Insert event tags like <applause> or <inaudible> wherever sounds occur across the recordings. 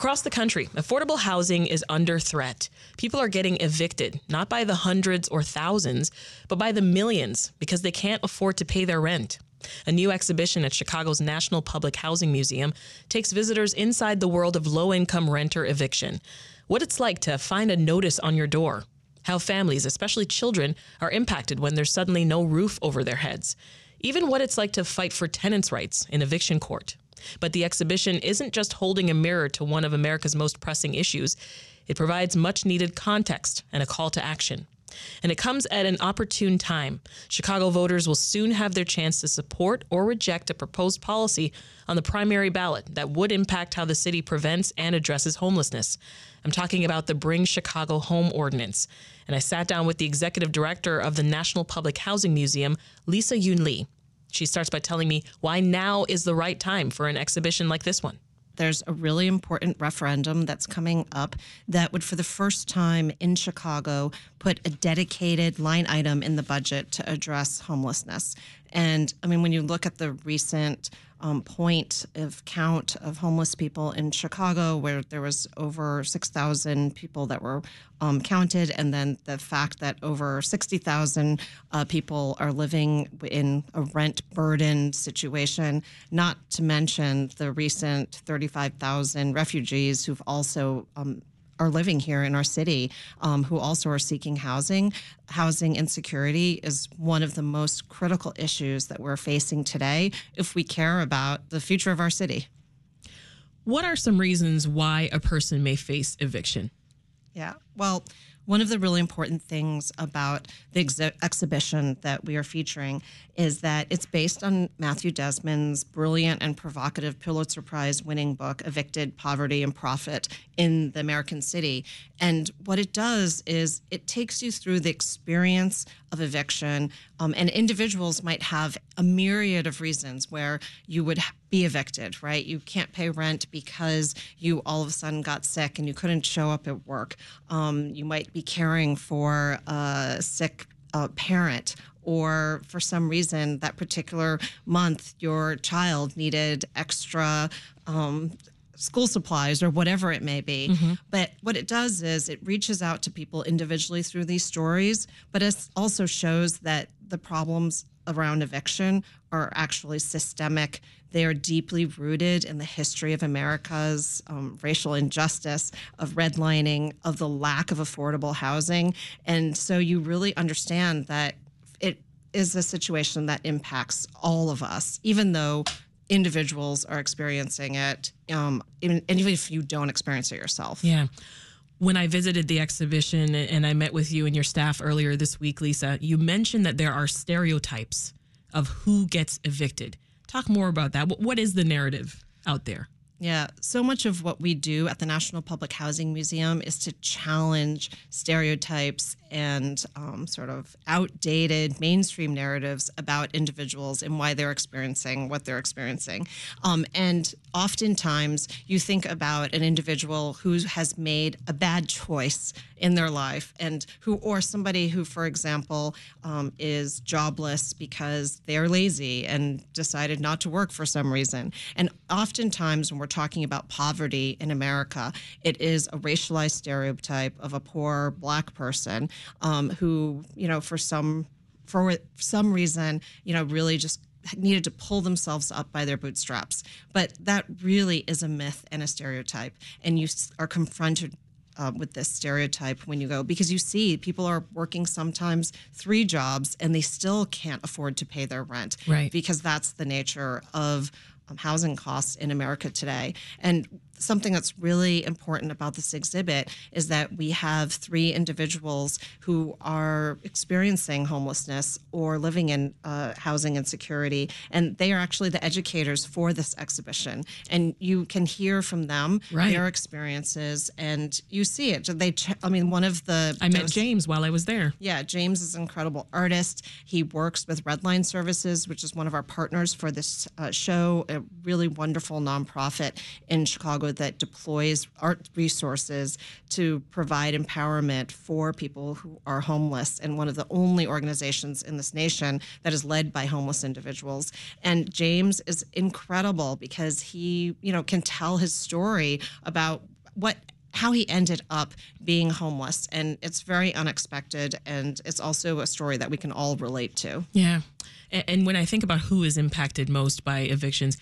Across the country, affordable housing is under threat. People are getting evicted, not by the hundreds or thousands, but by the millions because they can't afford to pay their rent. A new exhibition at Chicago's National Public Housing Museum takes visitors inside the world of low income renter eviction. What it's like to find a notice on your door. How families, especially children, are impacted when there's suddenly no roof over their heads. Even what it's like to fight for tenants' rights in eviction court. But the exhibition isn't just holding a mirror to one of America's most pressing issues, it provides much needed context and a call to action. And it comes at an opportune time. Chicago voters will soon have their chance to support or reject a proposed policy on the primary ballot that would impact how the city prevents and addresses homelessness. I'm talking about the Bring Chicago Home Ordinance. And I sat down with the executive director of the National Public Housing Museum, Lisa Yun Lee. She starts by telling me why now is the right time for an exhibition like this one. There's a really important referendum that's coming up that would, for the first time in Chicago, put a dedicated line item in the budget to address homelessness. And I mean, when you look at the recent um, point of count of homeless people in Chicago, where there was over 6,000 people that were um, counted, and then the fact that over 60,000 uh, people are living in a rent burden situation, not to mention the recent 35,000 refugees who've also um, are living here in our city um, who also are seeking housing. Housing insecurity is one of the most critical issues that we're facing today if we care about the future of our city. What are some reasons why a person may face eviction? Yeah, well, one of the really important things about the ex- exhibition that we are featuring is that it's based on Matthew Desmond's brilliant and provocative Pulitzer Prize winning book, Evicted Poverty and Profit in the American City. And what it does is it takes you through the experience of eviction. Um, and individuals might have a myriad of reasons where you would be evicted, right? You can't pay rent because you all of a sudden got sick and you couldn't show up at work. Um, you might be caring for a sick uh, parent or for some reason that particular month your child needed extra um, school supplies or whatever it may be. Mm-hmm. But what it does is it reaches out to people individually through these stories, but it also shows that the problems around eviction are actually systemic. They are deeply rooted in the history of America's um, racial injustice, of redlining, of the lack of affordable housing. And so you really understand that it is a situation that impacts all of us, even though individuals are experiencing it, um, even, and even if you don't experience it yourself. Yeah. When I visited the exhibition and I met with you and your staff earlier this week, Lisa, you mentioned that there are stereotypes of who gets evicted. Talk more about that. What is the narrative out there? Yeah, so much of what we do at the National Public Housing Museum is to challenge stereotypes and um, sort of outdated mainstream narratives about individuals and why they're experiencing what they're experiencing. Um, and oftentimes, you think about an individual who has made a bad choice in their life, and who, or somebody who, for example, um, is jobless because they're lazy and decided not to work for some reason. And oftentimes, when we're talking about poverty in America, it is a racialized stereotype of a poor black person um, who, you know, for some for some reason, you know, really just needed to pull themselves up by their bootstraps. But that really is a myth and a stereotype, and you are confronted uh, with this stereotype when you go because you see people are working sometimes three jobs and they still can't afford to pay their rent, right? Because that's the nature of um, housing costs in America today. And something that's really important about this exhibit is that we have three individuals who are experiencing homelessness or living in uh, housing insecurity, and they are actually the educators for this exhibition. And you can hear from them right. their experiences, and you see it. They, ch- I mean, one of the I met James while I was there. Yeah, James is an incredible artist. He works with Redline Services, which is one of our partners for this uh, show, a really wonderful nonprofit in Chicago that deploys art resources to provide empowerment for people who are homeless, and one of the only organizations in this nation that is led by homeless individuals. And James is incredible because he, you know, can tell his story about what how he ended up being homeless. And it's very unexpected and it's also a story that we can all relate to. Yeah. And when i think about who is impacted most by evictions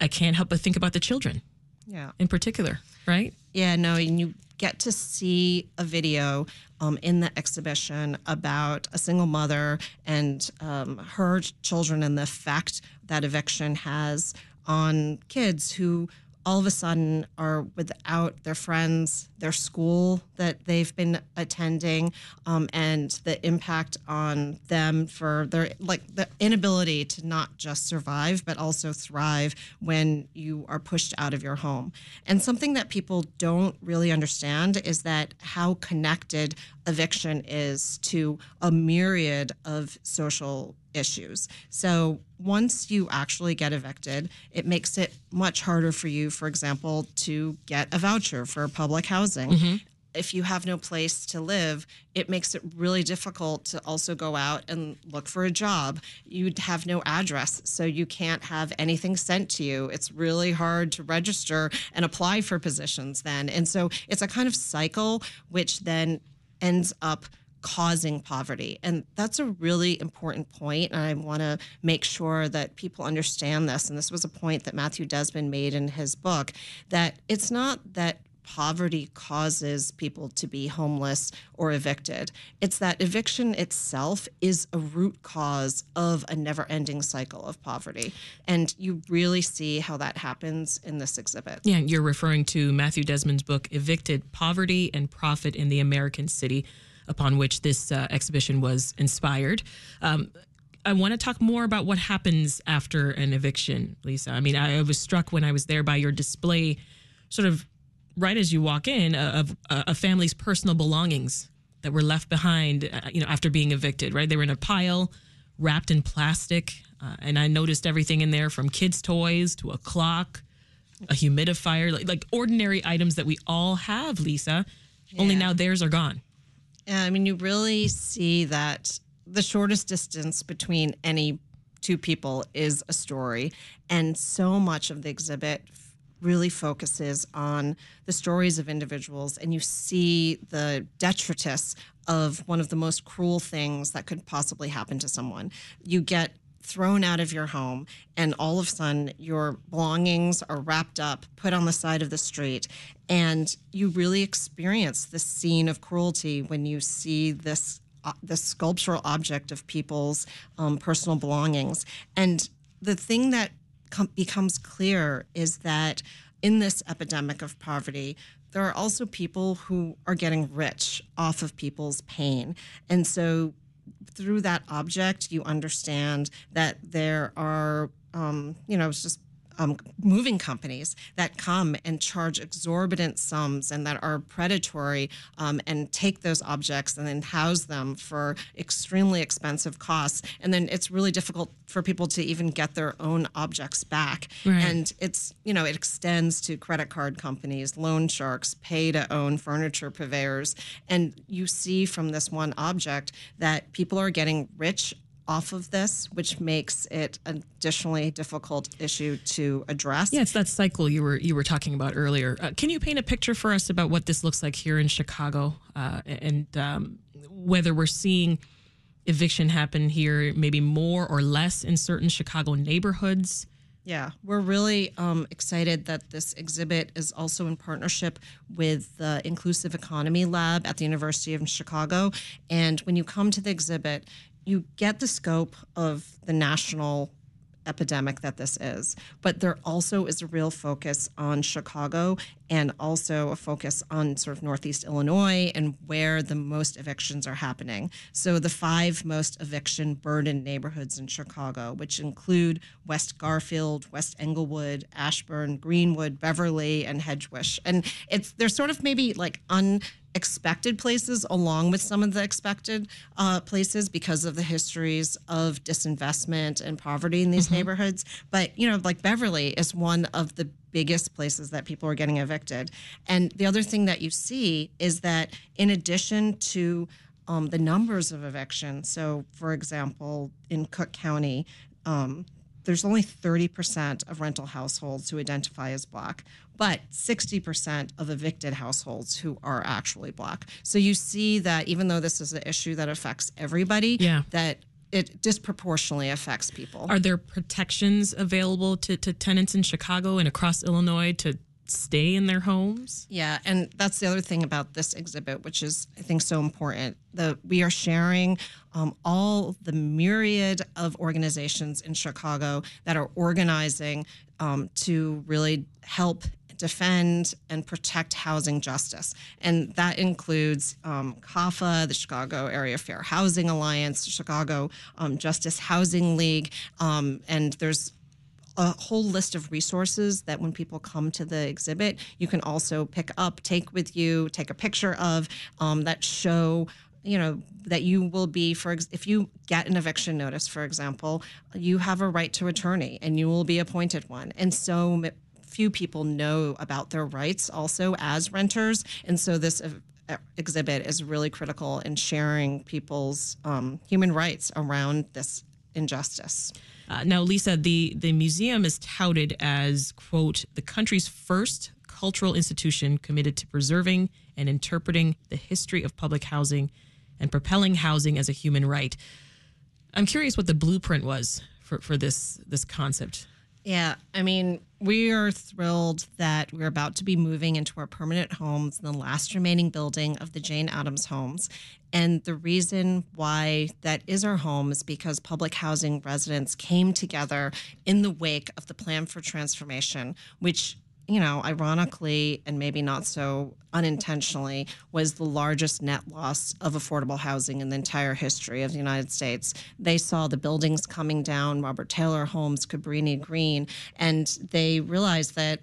i can't help but think about the children yeah. In particular right? Yeah no and you get to see a video um, in the exhibition about a single mother and um, her children and the effect that eviction has on kids who all of a sudden are without their friends, their school that they've been attending, um, and the impact on them for their like the inability to not just survive but also thrive when you are pushed out of your home. And something that people don't really understand is that how connected eviction is to a myriad of social issues. So once you actually get evicted, it makes it much harder for you, for example, to get a voucher for public housing. Mm-hmm. If you have no place to live, it makes it really difficult to also go out and look for a job. You'd have no address, so you can't have anything sent to you. It's really hard to register and apply for positions then. And so it's a kind of cycle which then ends up causing poverty. And that's a really important point. And I want to make sure that people understand this. And this was a point that Matthew Desmond made in his book that it's not that poverty causes people to be homeless or evicted. It's that eviction itself is a root cause of a never ending cycle of poverty. And you really see how that happens in this exhibit. Yeah, you're referring to Matthew Desmond's book, Evicted Poverty and Profit in the American City upon which this uh, exhibition was inspired. Um, I want to talk more about what happens after an eviction, Lisa. I mean, I, was struck when I was there by your display, sort of right as you walk in, uh, of uh, a family's personal belongings that were left behind, uh, you know, after being evicted. Right, they were in a pile, wrapped in plastic, uh, and I noticed everything in there from kids' toys to a clock, a humidifier, like, like ordinary items that we all have, Lisa. Yeah. Only now theirs are gone. Uh, I mean, you really see that the shortest distance between any two people is a story. And so much of the exhibit really focuses on the stories of individuals, and you see the detritus of one of the most cruel things that could possibly happen to someone. You get thrown out of your home, and all of a sudden your belongings are wrapped up, put on the side of the street, and you really experience the scene of cruelty when you see this uh, this sculptural object of people's um, personal belongings. And the thing that com- becomes clear is that in this epidemic of poverty, there are also people who are getting rich off of people's pain. And so through that object, you understand that there are, um, you know, it's just um, moving companies that come and charge exorbitant sums and that are predatory um, and take those objects and then house them for extremely expensive costs. And then it's really difficult for people to even get their own objects back. Right. And it's, you know, it extends to credit card companies, loan sharks, pay to own furniture purveyors. And you see from this one object that people are getting rich off of this, which makes it an additionally difficult issue to address. Yeah, it's that cycle you were you were talking about earlier. Uh, can you paint a picture for us about what this looks like here in Chicago, uh, and um, whether we're seeing eviction happen here, maybe more or less in certain Chicago neighborhoods? Yeah, we're really um, excited that this exhibit is also in partnership with the Inclusive Economy Lab at the University of Chicago. And when you come to the exhibit, you get the scope of the national epidemic that this is. But there also is a real focus on Chicago and also a focus on sort of Northeast Illinois and where the most evictions are happening. So the five most eviction burdened neighborhoods in Chicago, which include West Garfield, West Englewood, Ashburn, Greenwood, Beverly, and Hegewisch. And it's they're sort of maybe like un expected places along with some of the expected uh, places because of the histories of disinvestment and poverty in these mm-hmm. neighborhoods. But, you know, like Beverly is one of the biggest places that people are getting evicted. And the other thing that you see is that in addition to um, the numbers of evictions, so for example, in Cook County, um, there's only 30% of rental households who identify as black, but 60% of evicted households who are actually black. So you see that even though this is an issue that affects everybody, yeah. that it disproportionately affects people. Are there protections available to, to tenants in Chicago and across Illinois to stay in their homes. Yeah, and that's the other thing about this exhibit, which is I think so important. The we are sharing um, all the myriad of organizations in Chicago that are organizing um, to really help defend and protect housing justice. And that includes um, CAFHA, the Chicago Area Fair Housing Alliance, Chicago um, Justice Housing League, um, and there's a whole list of resources that when people come to the exhibit, you can also pick up, take with you, take a picture of um, that show you know that you will be for if you get an eviction notice for example you have a right to attorney and you will be appointed one and so few people know about their rights also as renters and so this exhibit is really critical in sharing people's um, human rights around this injustice uh, now, Lisa, the, the museum is touted as, quote, the country's first cultural institution committed to preserving and interpreting the history of public housing and propelling housing as a human right. I'm curious what the blueprint was for, for this this concept. Yeah, I mean, we are thrilled that we're about to be moving into our permanent homes the last remaining building of the Jane Addams homes. And the reason why that is our home is because public housing residents came together in the wake of the plan for transformation, which you know, ironically and maybe not so unintentionally, was the largest net loss of affordable housing in the entire history of the United States. They saw the buildings coming down, Robert Taylor Homes, Cabrini Green, and they realized that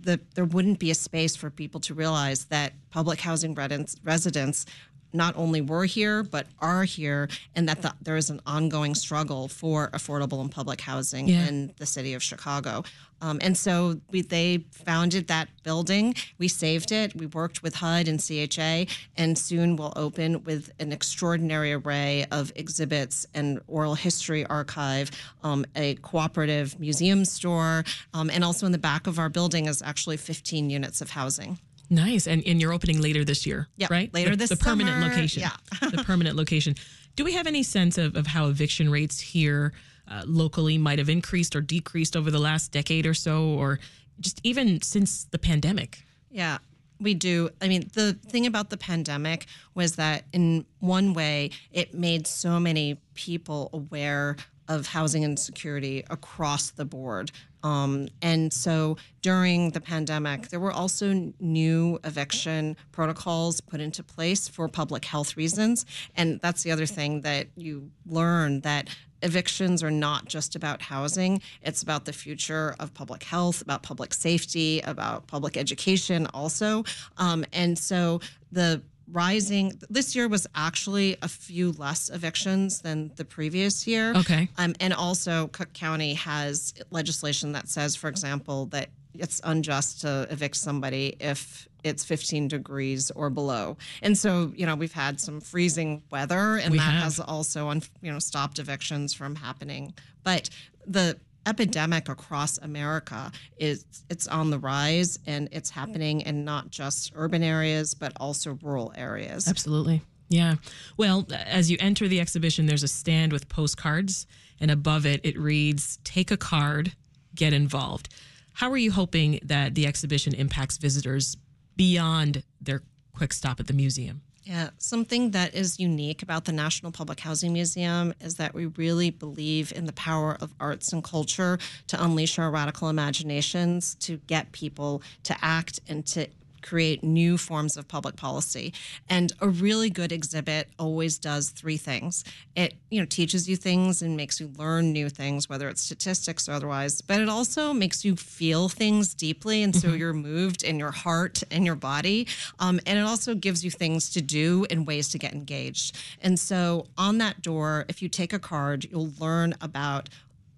the, there wouldn't be a space for people to realize that public housing residents not only were here but are here, and that the, there is an ongoing struggle for affordable and public housing yeah. in the city of Chicago. Um, and so we, they founded that building. We saved it. We worked with HUD and CHA, and soon we'll open with an extraordinary array of exhibits and oral history archive, um, a cooperative museum store, um, and also in the back of our building is actually 15 units of housing. Nice. And, and you're opening later this year, yeah, right? Later the, this The summer. permanent location. Yeah. <laughs> the permanent location. Do we have any sense of, of how eviction rates here uh, locally might have increased or decreased over the last decade or so, or just even since the pandemic? Yeah, we do. I mean, the thing about the pandemic was that in one way, it made so many people aware of housing insecurity across the board. Um, and so during the pandemic, there were also new eviction protocols put into place for public health reasons. And that's the other thing that you learn that evictions are not just about housing, it's about the future of public health, about public safety, about public education also. Um, and so the rising this year was actually a few less evictions than the previous year. Okay. Um, and also Cook County has legislation that says, for example, that it's unjust to evict somebody if it's 15 degrees or below. And so, you know, we've had some freezing weather and we that have. has also, you know, stopped evictions from happening. But the epidemic across America is it's on the rise and it's happening in not just urban areas but also rural areas. Absolutely. Yeah. Well, as you enter the exhibition, there's a stand with postcards, and above it, it reads Take a card, get involved. How are you hoping that the exhibition impacts visitors beyond their quick stop at the museum? Yeah, something that is unique about the National Public Housing Museum is that we really believe in the power of arts and culture to unleash our radical imaginations, to get people to act and to create new forms of public policy. And a really good exhibit always does three things. It, you know, teaches you things and makes you learn new things, whether it's statistics or otherwise, but it also makes you feel things deeply. And so mm-hmm. you're moved in your heart and your body. Um, and it also gives you things to do and ways to get engaged. And so on that door, if you take a card, you'll learn about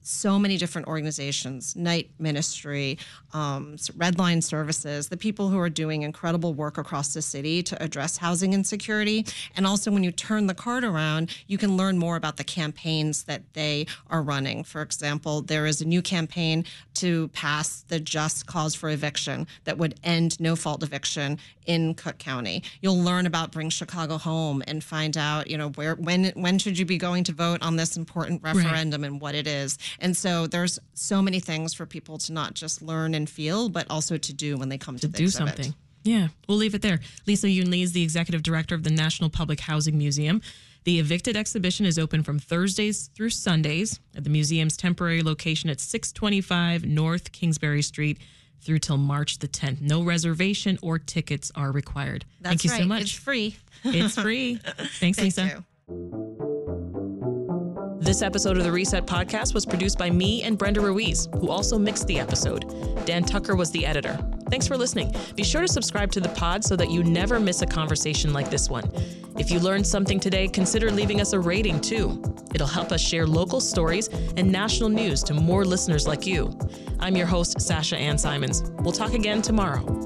so many different organizations, Night Ministry, um, Redline Services, the people who are doing incredible work across the city to address housing insecurity. And also, when you turn the card around, you can learn more about the campaigns that they are running. For example, there is a new campaign to pass the just cause for eviction that would end no fault eviction in Cook County. You'll learn about Bring Chicago Home and find out, you know, where when when should you be going to vote on this important referendum right. and what it is. And so there's so many things for people to not just learn and feel, but also to do when they come to, to do something. Yeah, we'll leave it there. Lisa Yun Lee is the executive director of the National Public Housing Museum. The Evicted exhibition is open from Thursdays through Sundays at the museum's temporary location at 625 North Kingsbury Street through till March the 10th. No reservation or tickets are required. That's Thank you right. so much. It's free. It's free. <laughs> Thanks, Thank Lisa. You. This episode of the Reset Podcast was produced by me and Brenda Ruiz, who also mixed the episode. Dan Tucker was the editor. Thanks for listening. Be sure to subscribe to the pod so that you never miss a conversation like this one. If you learned something today, consider leaving us a rating too. It'll help us share local stories and national news to more listeners like you. I'm your host, Sasha Ann Simons. We'll talk again tomorrow.